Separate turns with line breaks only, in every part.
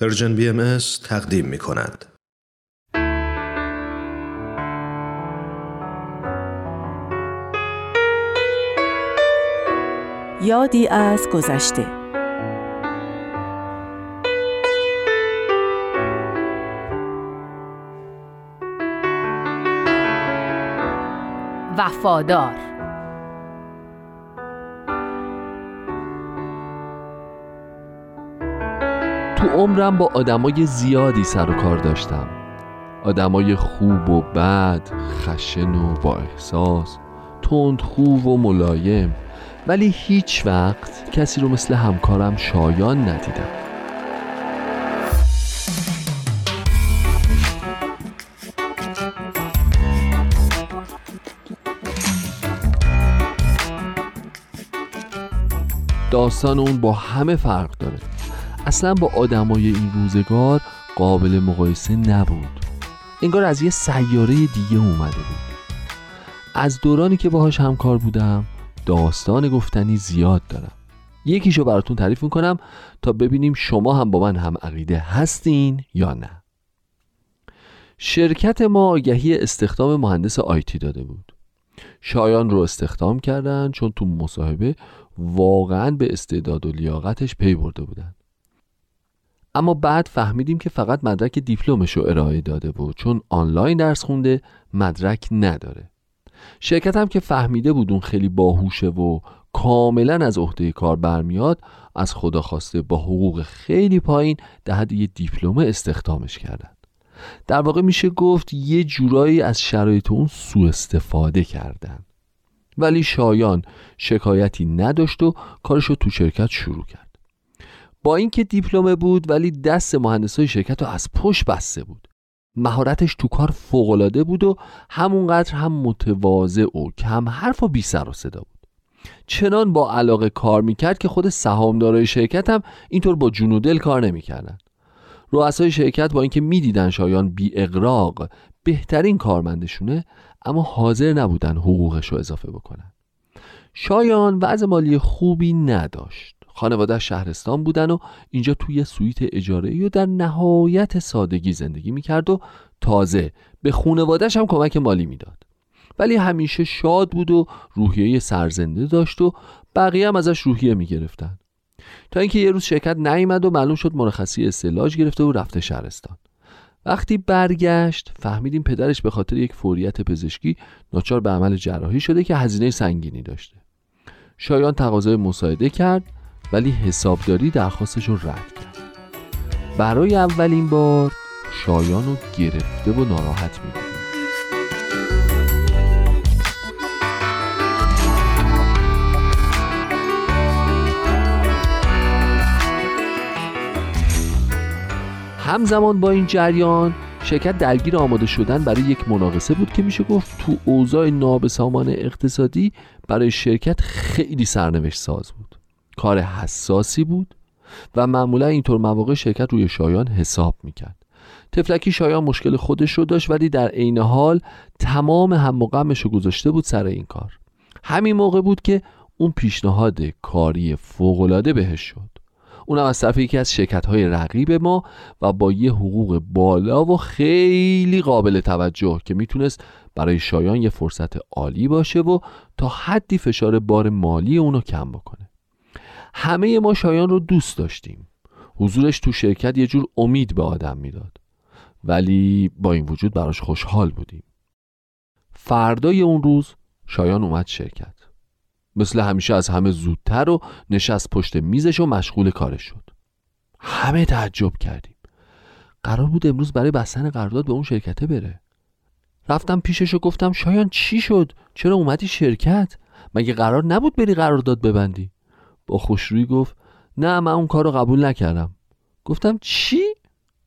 پرژن بی ام تقدیم می کند.
یادی از گذشته
وفادار
تو عمرم با آدمای زیادی سر و کار داشتم. آدمای خوب و بد خشن و با احساس تند خوب و ملایم. ولی هیچ وقت کسی رو مثل همکارم شایان ندیدم. داستان اون با همه فرق داره. اصلا با آدمای این روزگار قابل مقایسه نبود. انگار از یه سیاره دیگه اومده بود. از دورانی که باهاش همکار بودم داستان گفتنی زیاد دارم. یکیشو براتون تعریف می‌کنم تا ببینیم شما هم با من هم عقیده هستین یا نه. شرکت ما آگهی استخدام مهندس آیتی داده بود. شایان رو استخدام کردن چون تو مصاحبه واقعا به استعداد و لیاقتش پی برده بودن. اما بعد فهمیدیم که فقط مدرک دیپلمش رو ارائه داده بود چون آنلاین درس خونده مدرک نداره. شرکت هم که فهمیده بود اون خیلی باهوشه و کاملا از عهده کار برمیاد از خدا خواسته با حقوق خیلی پایین در حد یه دیپلم استخدامش کردن. در واقع میشه گفت یه جورایی از شرایط اون سوء استفاده کردن. ولی شایان شکایتی نداشت و کارشو تو شرکت شروع کرد. با اینکه دیپلمه بود ولی دست مهندسای شرکت رو از پشت بسته بود. مهارتش تو کار فوقالعاده بود و همونقدر هم متواضع و کم حرف و بی سر و صدا بود. چنان با علاقه کار می‌کرد که خود سهامدارای شرکت هم اینطور با جون و دل کار نمی‌کردن. رؤسای شرکت با اینکه می‌دیدن شایان بی اقراق بهترین کارمندشونه اما حاضر نبودن حقوقش رو اضافه بکنن. شایان وضع مالی خوبی نداشت. خانواده شهرستان بودن و اینجا توی سویت اجاره و در نهایت سادگی زندگی می‌کرد و تازه به خونوادش هم کمک مالی می‌داد. ولی همیشه شاد بود و روحیه سرزنده داشت و بقیه هم ازش روحیه می‌گرفتن. تا اینکه یه روز شرکت نیامد و معلوم شد مرخصی استلاج گرفته و رفته شهرستان. وقتی برگشت فهمیدیم پدرش به خاطر یک فوریت پزشکی ناچار به عمل جراحی شده که هزینه سنگینی داشته. شایان تقاضای مساعده کرد. ولی حسابداری درخواستش رو رد کرد. برای اولین بار شایان رو گرفته و ناراحت می‌دید همزمان با این جریان شرکت درگیر آماده شدن برای یک مناقصه بود که میشه گفت تو اوضاع نابسامان اقتصادی برای شرکت خیلی سرنوشت ساز بود. کار حساسی بود و معمولا اینطور مواقع شرکت روی شایان حساب می‌کرد. تفلکی شایان مشکل خودش رو داشت ولی در عین حال تمام هم و غمش رو گذاشته بود سر این کار. همین موقع بود که اون پیشنهاد کاری فوقالعاده بهش شد. اونم از طرف یکی از شرکت های رقیب ما و با یه حقوق بالا و خیلی قابل توجه که می‌تونست برای شایان یه فرصت عالی باشه و تا حدی فشار بار مالی اونو کم بکنه. همه ما شایان رو دوست داشتیم. حضورش تو شرکت یه جور امید به آدم می‌داد. ولی با این وجود براش خوشحال بودیم. فردای اون روز شایان اومد شرکت. مثل همیشه از همه زودتر و نشست پشت میزش و مشغول کارش شد. همه تعجب کردیم. قرار بود امروز برای بستن قرارداد به اون شرکته بره. رفتم پیشش و گفتم شایان چی شد؟ چرا اومدی شرکت؟ مگه قرار نبود بری قرارداد ببندی؟ با خوشرویی گفت نه من اون کار رو قبول نکردم. گفتم چی؟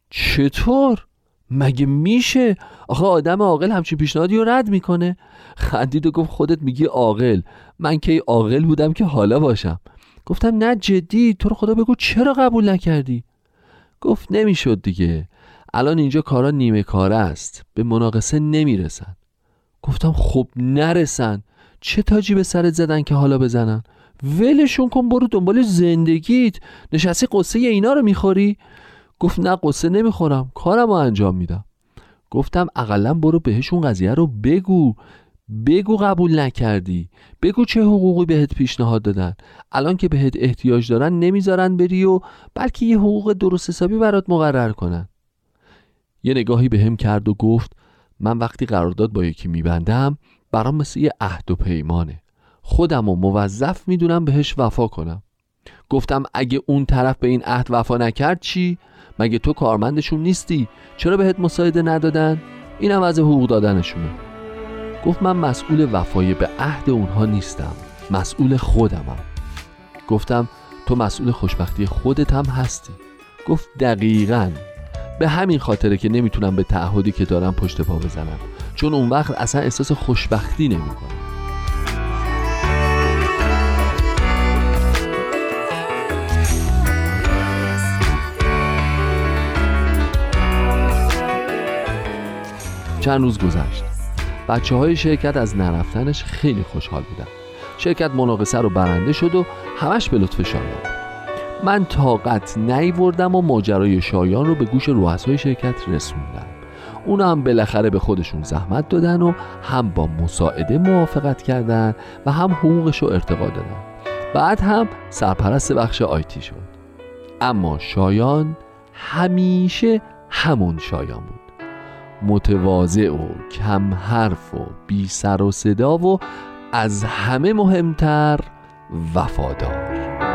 چطور؟ مگه میشه؟ آخه آدم عاقل همچین پیشنهادی رو رد می‌کنه. خندید و گفت خودت میگی عاقل. من کی عاقل بودم که حالا باشم. گفتم نه جدی تو رو خدا بگو چرا قبول نکردی؟ گفت نمی‌شد دیگه. الان اینجا کارا نیمه کاره است. به مناقصه نمی‌رسن. گفتم خب نرسن. چه تاجی به سرت زدن که حالا بزنن؟ ولشون کن برو دنبال زندگیت. نشستی قصه اینا رو می‌خوری؟ گفت نه قصه نمی‌خورم. کارم رو انجام میدم. گفتم اقلا برو بهشون قضیه رو بگو. بگو قبول نکردی. بگو چه حقوقی بهت پیشنهاد دادن. الان که بهت احتیاج دارن نمی‌ذارن بری و بلکه یه حقوق درست حسابی برات مقرر کنن. یه نگاهی به هم کرد و گفت من وقتی قرارداد با یکی میبندم برام مثل یه عهد و پیمانه. خودم و موظف می‌دونم بهش وفا کنم. گفتم اگه اون طرف به این عهد وفا نکرد چی؟ مگه تو کارمندشون نیستی؟ چرا بهت مساعده ندادن؟ اینم از حقوق دادنشونه. گفت من مسئول وفای به عهد اونها نیستم. مسئول خودمم. گفتم تو مسئول خوشبختی خودت هم هستی. گفت دقیقا. به همین خاطره که نمی‌تونم به تعهدی که دارم پشت پا بزنم. چون اون وقت اصلا احساس خوشبختی نمی‌کنم. چند روز گذشت. بچه های شرکت از نرفتنش خیلی خوشحال بودن. شرکت مناقصه رو برنده شد و همش به لطف شایان من طاقت نیوردم و ماجرای شایان رو به گوش رؤسای شرکت رسوندم. اونا هم بالاخره به خودشون زحمت دادن و هم با مساعده موافقت کردن و هم حقوقش رو ارتقا دادن. بعد هم سرپرست بخش آیتی شد. اما شایان همیشه همون شایان بود. متواضع و کم حرف و بی سر و صدا و از همه مهمتر وفادار.